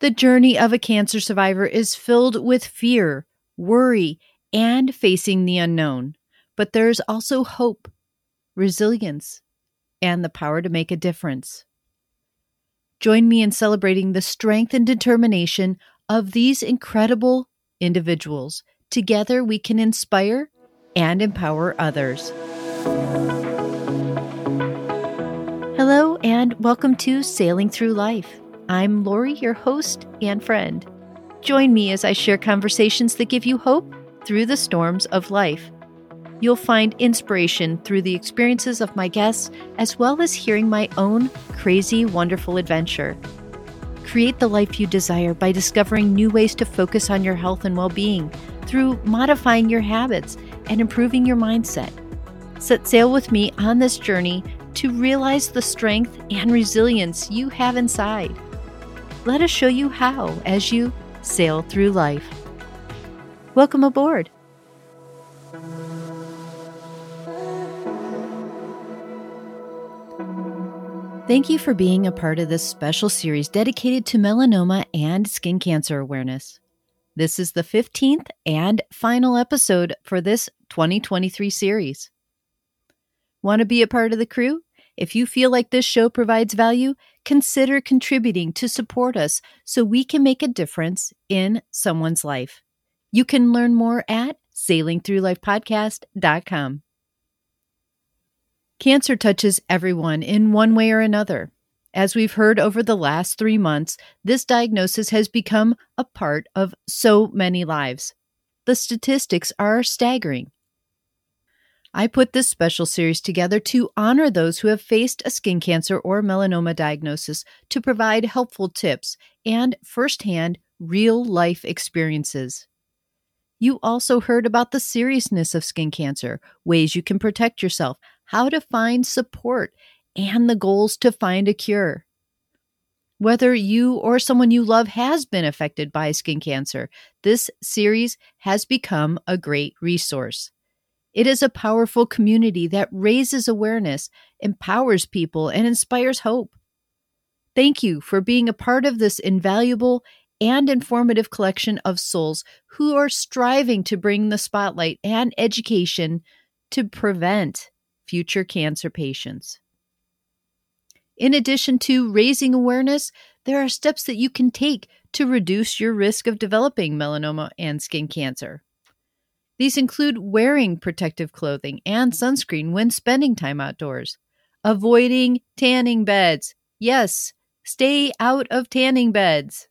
The journey of a cancer survivor is filled with fear, worry, and facing the unknown. But there's also hope, resilience, and the power to make a difference. Join me in celebrating the strength and determination of these incredible individuals. Together, we can inspire and empower others. Hello, and welcome to Sailing Through Life. I'm Lori, your host and friend. Join me as I share conversations that give you hope through the storms of life. You'll find inspiration through the experiences of my guests, as well as hearing my own crazy, wonderful adventure. Create the life you desire by discovering new ways to focus on your health and well being through modifying your habits and improving your mindset. Set sail with me on this journey to realize the strength and resilience you have inside. Let us show you how as you sail through life. Welcome aboard. Thank you for being a part of this special series dedicated to melanoma and skin cancer awareness. This is the 15th and final episode for this 2023 series. Want to be a part of the crew? If you feel like this show provides value, consider contributing to support us so we can make a difference in someone's life. You can learn more at sailingthroughlifepodcast.com. Cancer touches everyone in one way or another. As we've heard over the last three months, this diagnosis has become a part of so many lives. The statistics are staggering. I put this special series together to honor those who have faced a skin cancer or melanoma diagnosis to provide helpful tips and firsthand real life experiences. You also heard about the seriousness of skin cancer, ways you can protect yourself, how to find support, and the goals to find a cure. Whether you or someone you love has been affected by skin cancer, this series has become a great resource. It is a powerful community that raises awareness, empowers people, and inspires hope. Thank you for being a part of this invaluable and informative collection of souls who are striving to bring the spotlight and education to prevent future cancer patients. In addition to raising awareness, there are steps that you can take to reduce your risk of developing melanoma and skin cancer. These include wearing protective clothing and sunscreen when spending time outdoors, avoiding tanning beds. Yes, stay out of tanning beds.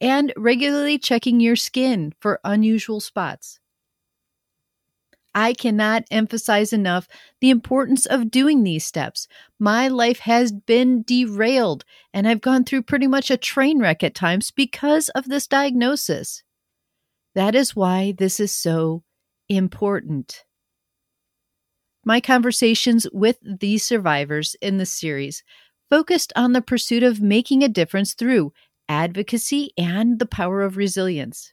And regularly checking your skin for unusual spots. I cannot emphasize enough the importance of doing these steps. My life has been derailed, and I've gone through pretty much a train wreck at times because of this diagnosis. That is why this is so important. My conversations with these survivors in the series focused on the pursuit of making a difference through advocacy and the power of resilience.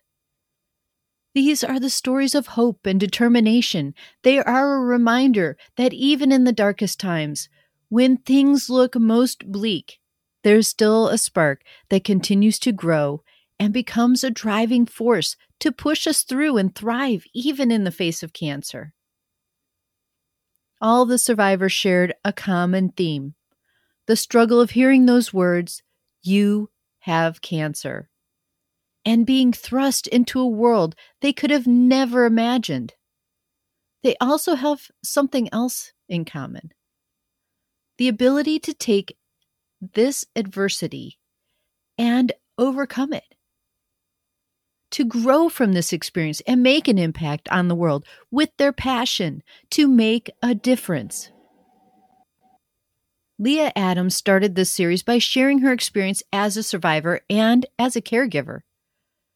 These are the stories of hope and determination. They are a reminder that even in the darkest times, when things look most bleak, there's still a spark that continues to grow and becomes a driving force to push us through and thrive even in the face of cancer. All the survivors shared a common theme the struggle of hearing those words, You have cancer, and being thrust into a world they could have never imagined. They also have something else in common the ability to take this adversity and overcome it to grow from this experience and make an impact on the world with their passion to make a difference. Leah Adams started this series by sharing her experience as a survivor and as a caregiver.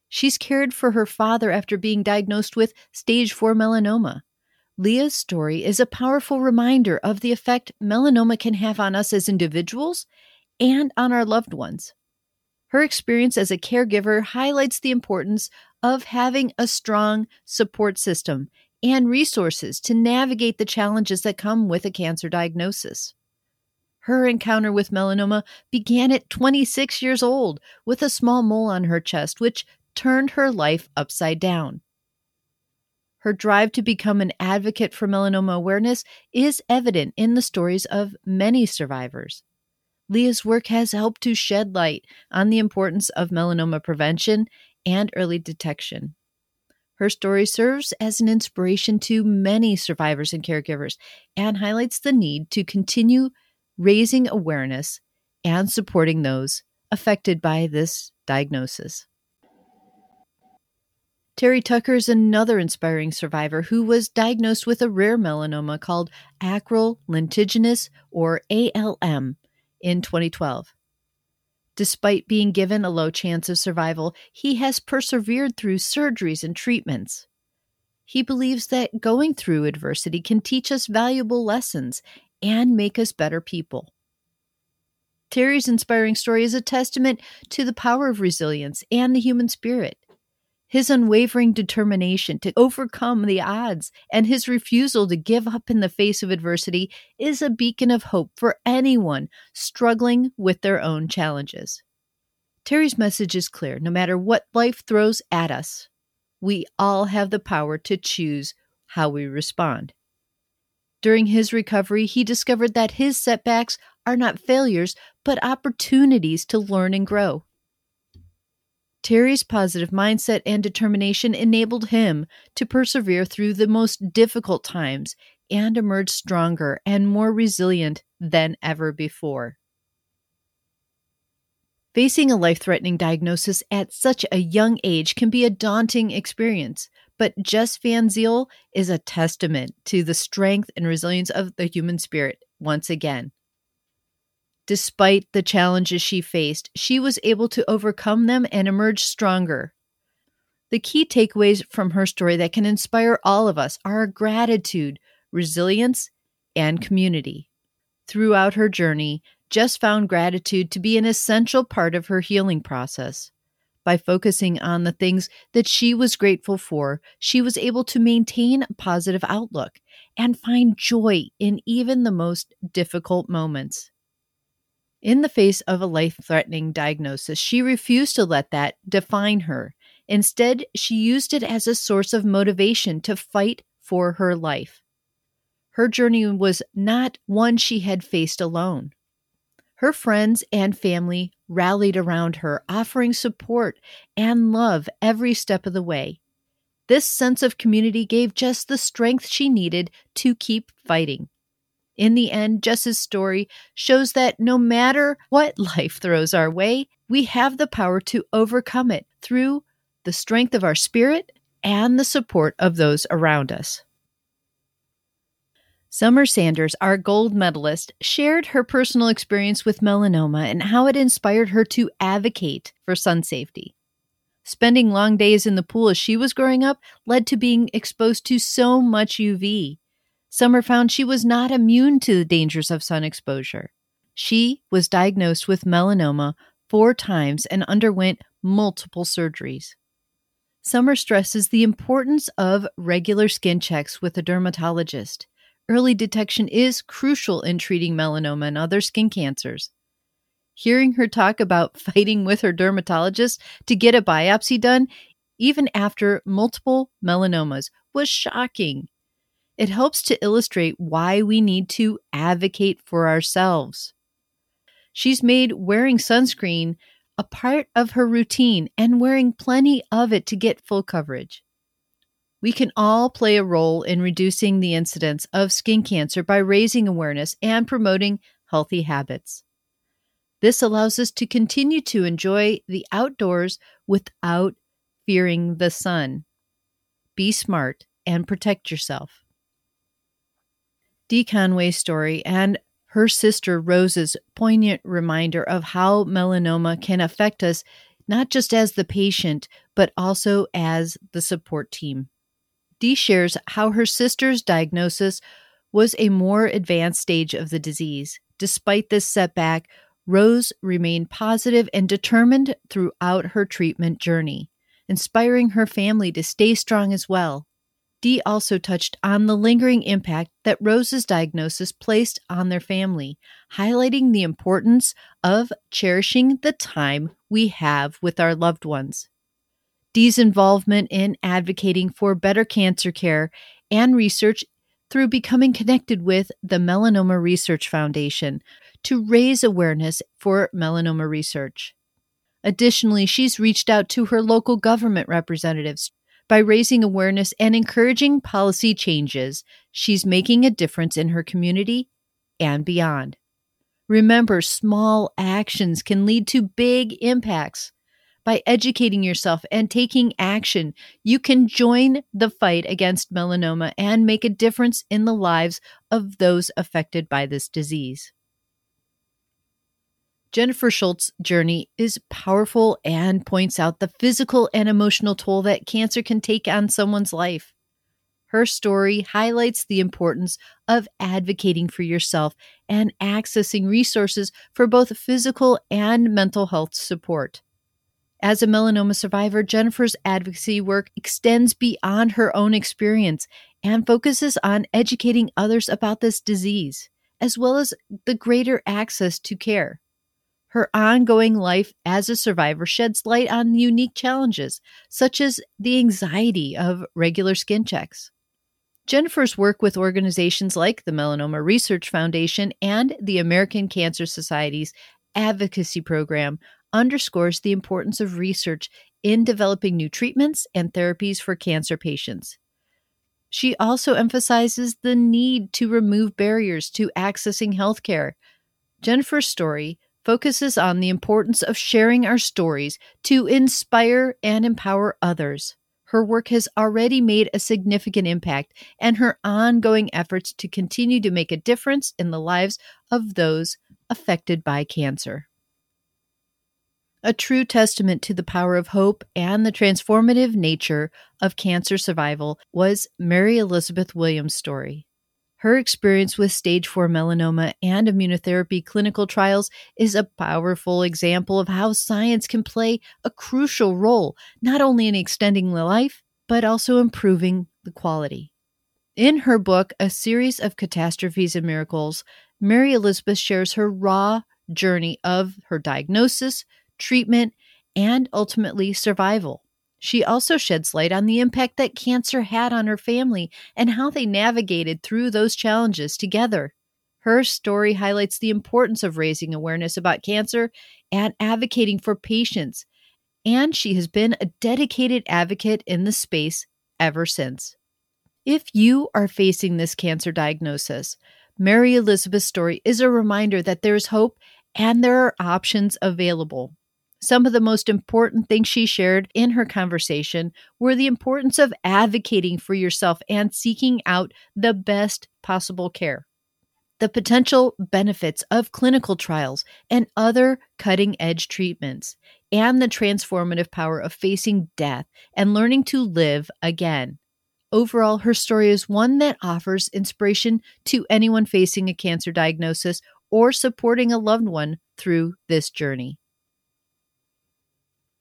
She's cared for her father after being diagnosed with stage 4 melanoma. Leah's story is a powerful reminder of the effect melanoma can have on us as individuals and on our loved ones. Her experience as a caregiver highlights the importance of having a strong support system and resources to navigate the challenges that come with a cancer diagnosis. Her encounter with melanoma began at 26 years old with a small mole on her chest, which turned her life upside down. Her drive to become an advocate for melanoma awareness is evident in the stories of many survivors. Leah's work has helped to shed light on the importance of melanoma prevention and early detection. Her story serves as an inspiration to many survivors and caregivers and highlights the need to continue raising awareness and supporting those affected by this diagnosis. Terry Tucker is another inspiring survivor who was diagnosed with a rare melanoma called acral lentiginous or ALM in 2012. Despite being given a low chance of survival, he has persevered through surgeries and treatments. He believes that going through adversity can teach us valuable lessons and make us better people. Terry's inspiring story is a testament to the power of resilience and the human spirit. His unwavering determination to overcome the odds and his refusal to give up in the face of adversity is a beacon of hope for anyone struggling with their own challenges. Terry's message is clear no matter what life throws at us, we all have the power to choose how we respond. During his recovery, he discovered that his setbacks are not failures, but opportunities to learn and grow. Terry's positive mindset and determination enabled him to persevere through the most difficult times and emerge stronger and more resilient than ever before. Facing a life threatening diagnosis at such a young age can be a daunting experience, but Jess Van Zyl is a testament to the strength and resilience of the human spirit once again. Despite the challenges she faced, she was able to overcome them and emerge stronger. The key takeaways from her story that can inspire all of us are gratitude, resilience, and community. Throughout her journey, Jess found gratitude to be an essential part of her healing process. By focusing on the things that she was grateful for, she was able to maintain a positive outlook and find joy in even the most difficult moments. In the face of a life threatening diagnosis, she refused to let that define her. Instead, she used it as a source of motivation to fight for her life. Her journey was not one she had faced alone. Her friends and family rallied around her, offering support and love every step of the way. This sense of community gave Jess the strength she needed to keep fighting. In the end, Jess's story shows that no matter what life throws our way, we have the power to overcome it through the strength of our spirit and the support of those around us. Summer Sanders, our gold medalist, shared her personal experience with melanoma and how it inspired her to advocate for sun safety. Spending long days in the pool as she was growing up led to being exposed to so much UV. Summer found she was not immune to the dangers of sun exposure. She was diagnosed with melanoma four times and underwent multiple surgeries. Summer stresses the importance of regular skin checks with a dermatologist. Early detection is crucial in treating melanoma and other skin cancers. Hearing her talk about fighting with her dermatologist to get a biopsy done, even after multiple melanomas, was shocking. It helps to illustrate why we need to advocate for ourselves. She's made wearing sunscreen a part of her routine and wearing plenty of it to get full coverage. We can all play a role in reducing the incidence of skin cancer by raising awareness and promoting healthy habits. This allows us to continue to enjoy the outdoors without fearing the sun. Be smart and protect yourself. Dee Conway's story and her sister Rose's poignant reminder of how melanoma can affect us not just as the patient, but also as the support team. Dee shares how her sister's diagnosis was a more advanced stage of the disease. Despite this setback, Rose remained positive and determined throughout her treatment journey, inspiring her family to stay strong as well. Dee also touched on the lingering impact that Rose's diagnosis placed on their family, highlighting the importance of cherishing the time we have with our loved ones. Dee's involvement in advocating for better cancer care and research through becoming connected with the Melanoma Research Foundation to raise awareness for melanoma research. Additionally, she's reached out to her local government representatives by raising awareness and encouraging policy changes. She's making a difference in her community and beyond. Remember, small actions can lead to big impacts. By educating yourself and taking action, you can join the fight against melanoma and make a difference in the lives of those affected by this disease. Jennifer Schultz's journey is powerful and points out the physical and emotional toll that cancer can take on someone's life. Her story highlights the importance of advocating for yourself and accessing resources for both physical and mental health support. As a melanoma survivor, Jennifer's advocacy work extends beyond her own experience and focuses on educating others about this disease, as well as the greater access to care. Her ongoing life as a survivor sheds light on unique challenges, such as the anxiety of regular skin checks. Jennifer's work with organizations like the Melanoma Research Foundation and the American Cancer Society's advocacy program underscores the importance of research in developing new treatments and therapies for cancer patients. She also emphasizes the need to remove barriers to accessing healthcare. Jennifer's story focuses on the importance of sharing our stories to inspire and empower others. Her work has already made a significant impact, and her ongoing efforts to continue to make a difference in the lives of those affected by cancer. A true testament to the power of hope and the transformative nature of cancer survival was Mary Elizabeth Williams' story. Her experience with stage 4 melanoma and immunotherapy clinical trials is a powerful example of how science can play a crucial role, not only in extending the life, but also improving the quality. In her book, A Series of Catastrophes and Miracles, Mary Elizabeth shares her raw journey of her diagnosis, treatment, and ultimately survival. She also sheds light on the impact that cancer had on her family and how they navigated through those challenges together. Her story highlights the importance of raising awareness about cancer and advocating for patients, and she has been a dedicated advocate in the space ever since. If you are facing this cancer diagnosis, Mary Elizabeth's story is a reminder that there is hope and there are options available. Some of the most important things she shared in her conversation were the importance of advocating for yourself and seeking out the best possible care, the potential benefits of clinical trials and other cutting edge treatments, and the transformative power of facing death and learning to live again. Overall, her story is one that offers inspiration to anyone facing a cancer diagnosis or supporting a loved one through this journey.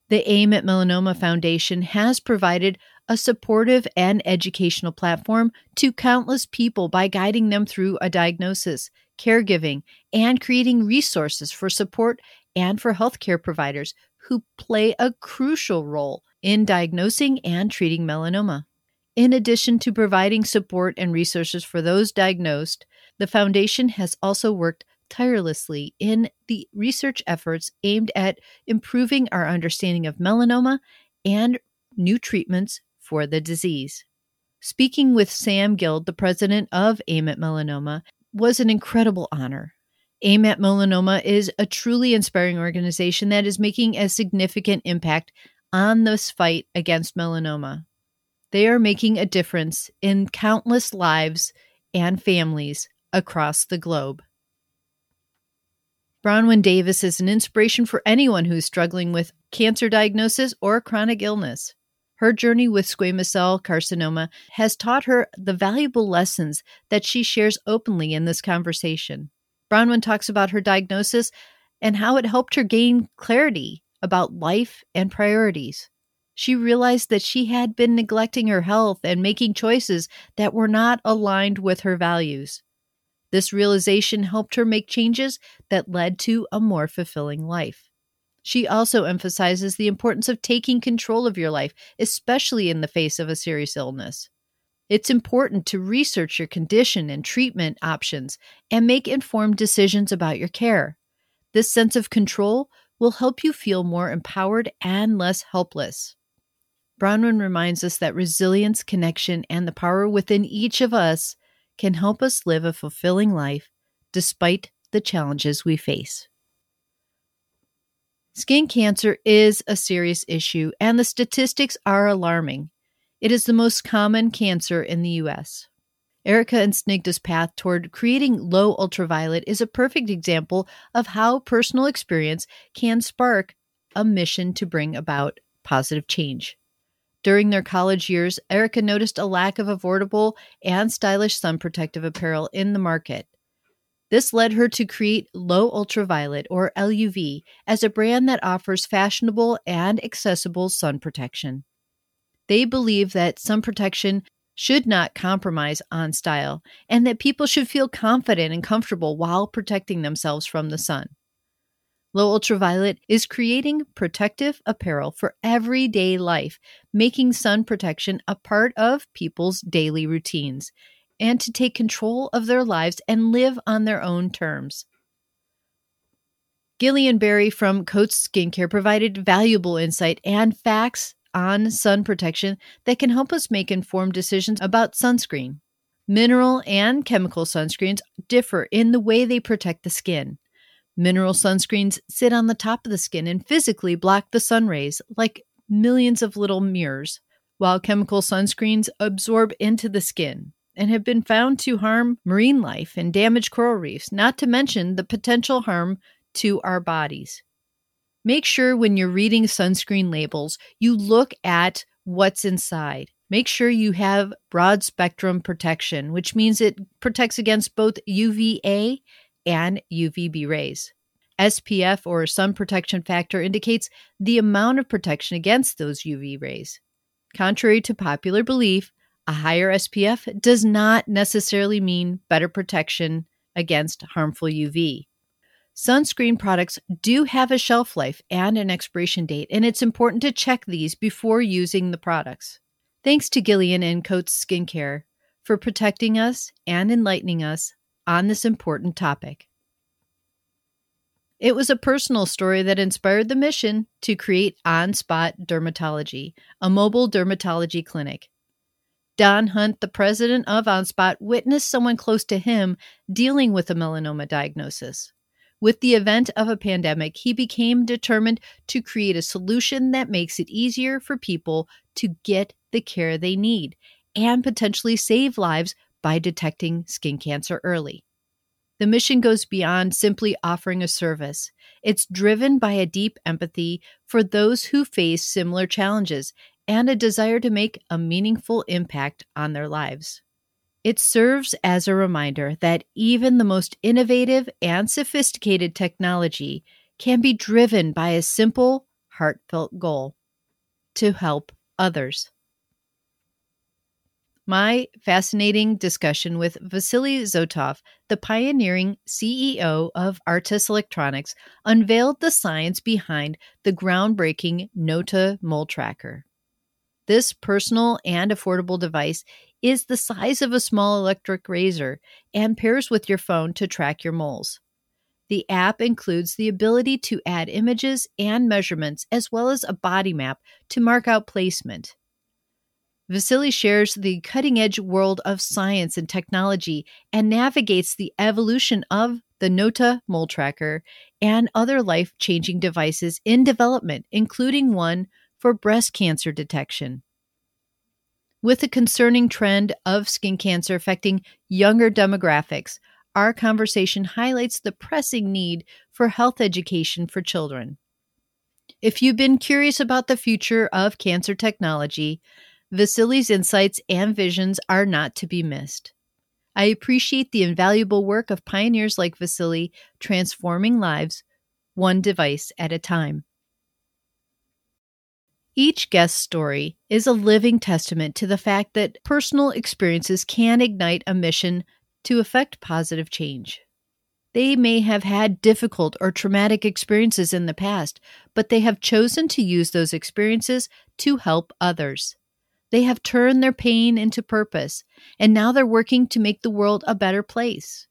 The AIM at Melanoma Foundation has provided a supportive and educational platform to countless people by guiding them through a diagnosis, caregiving, and creating resources for support and for healthcare providers who play a crucial role in diagnosing and treating melanoma. In addition to providing support and resources for those diagnosed, the foundation has also worked tirelessly in the research efforts aimed at improving our understanding of melanoma and new treatments for the disease. Speaking with Sam Guild, the president of AIM at Melanoma, was an incredible honor. AIM at Melanoma is a truly inspiring organization that is making a significant impact on this fight against melanoma. They are making a difference in countless lives and families across the globe. Bronwyn Davis is an inspiration for anyone who's struggling with cancer diagnosis or chronic illness. Her journey with squamous cell carcinoma has taught her the valuable lessons that she shares openly in this conversation. Bronwyn talks about her diagnosis and how it helped her gain clarity about life and priorities. She realized that she had been neglecting her health and making choices that were not aligned with her values. This realization helped her make changes that led to a more fulfilling life. She also emphasizes the importance of taking control of your life, especially in the face of a serious illness. It's important to research your condition and treatment options and make informed decisions about your care. This sense of control will help you feel more empowered and less helpless. Bronwyn reminds us that resilience, connection, and the power within each of us can help us live a fulfilling life despite the challenges we face. Skin cancer is a serious issue, and the statistics are alarming. It is the most common cancer in the U.S. Erica and Snigdha's path toward creating low ultraviolet is a perfect example of how personal experience can spark a mission to bring about positive change. During their college years, Erica noticed a lack of affordable and stylish sun protective apparel in the market. This led her to create Low Ultraviolet, or LUV, as a brand that offers fashionable and accessible sun protection. They believe that sun protection should not compromise on style and that people should feel confident and comfortable while protecting themselves from the sun. Low Ultraviolet is creating protective apparel for everyday life, making sun protection a part of people's daily routines, and to take control of their lives and live on their own terms. Gillian Berry from Coats Skincare provided valuable insight and facts on sun protection that can help us make informed decisions about sunscreen. Mineral and chemical sunscreens differ in the way they protect the skin. Mineral sunscreens sit on the top of the skin and physically block the sun rays like millions of little mirrors, while chemical sunscreens absorb into the skin and have been found to harm marine life and damage coral reefs, not to mention the potential harm to our bodies. Make sure when you're reading sunscreen labels, you look at what's inside. Make sure you have broad spectrum protection, which means it protects against both UVA and UVB rays. SPF or sun protection factor indicates the amount of protection against those UV rays. Contrary to popular belief, a higher SPF does not necessarily mean better protection against harmful UV. Sunscreen products do have a shelf life and an expiration date, and it's important to check these before using the products. Thanks to Gillian and Coats Skincare for protecting us and enlightening us on this important topic. It was a personal story that inspired the mission to create On Spot Dermatology, a mobile dermatology clinic. Don Hunt, the president of OnSpot, witnessed someone close to him dealing with a melanoma diagnosis. With the event of a pandemic, he became determined to create a solution that makes it easier for people to get the care they need and potentially save lives by detecting skin cancer early. The mission goes beyond simply offering a service. It's driven by a deep empathy for those who face similar challenges and a desire to make a meaningful impact on their lives. It serves as a reminder that even the most innovative and sophisticated technology can be driven by a simple, heartfelt goal to help others my fascinating discussion with Vasily Zotov, the pioneering CEO of Artis Electronics, unveiled the science behind the groundbreaking Nota Mole Tracker. This personal and affordable device is the size of a small electric razor and pairs with your phone to track your moles. The app includes the ability to add images and measurements, as well as a body map to mark out placement. Vasily shares the cutting edge world of science and technology and navigates the evolution of the Nota mole tracker and other life changing devices in development, including one for breast cancer detection. With the concerning trend of skin cancer affecting younger demographics, our conversation highlights the pressing need for health education for children. If you've been curious about the future of cancer technology, Vasily's insights and visions are not to be missed. I appreciate the invaluable work of pioneers like Vasily transforming lives one device at a time. Each guest story is a living testament to the fact that personal experiences can ignite a mission to effect positive change. They may have had difficult or traumatic experiences in the past, but they have chosen to use those experiences to help others. They have turned their pain into purpose, and now they're working to make the world a better place.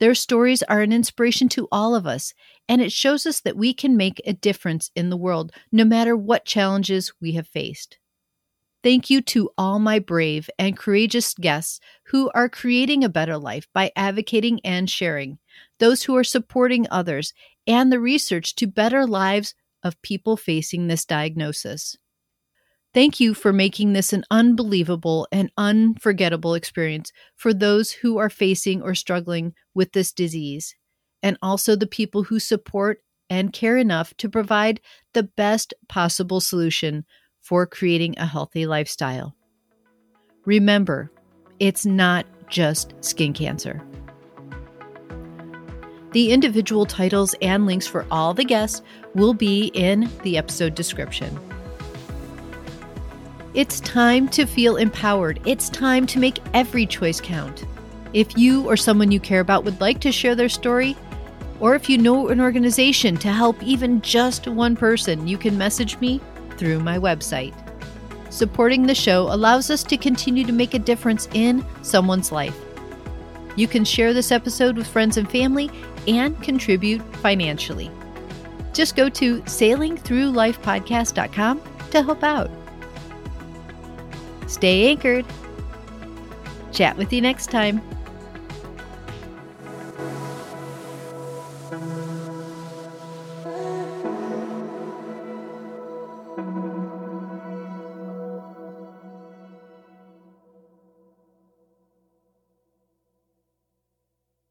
Their stories are an inspiration to all of us, and it shows us that we can make a difference in the world no matter what challenges we have faced. Thank you to all my brave and courageous guests who are creating a better life by advocating and sharing, those who are supporting others, and the research to better lives of people facing this diagnosis. Thank you for making this an unbelievable and unforgettable experience for those who are facing or struggling with this disease, and also the people who support and care enough to provide the best possible solution for creating a healthy lifestyle. Remember, it's not just skin cancer. The individual titles and links for all the guests will be in the episode description. It's time to feel empowered. It's time to make every choice count. If you or someone you care about would like to share their story, or if you know an organization to help even just one person, you can message me through my website. Supporting the show allows us to continue to make a difference in someone's life. You can share this episode with friends and family and contribute financially. Just go to sailingthroughlifepodcast.com to help out. Stay anchored. Chat with you next time.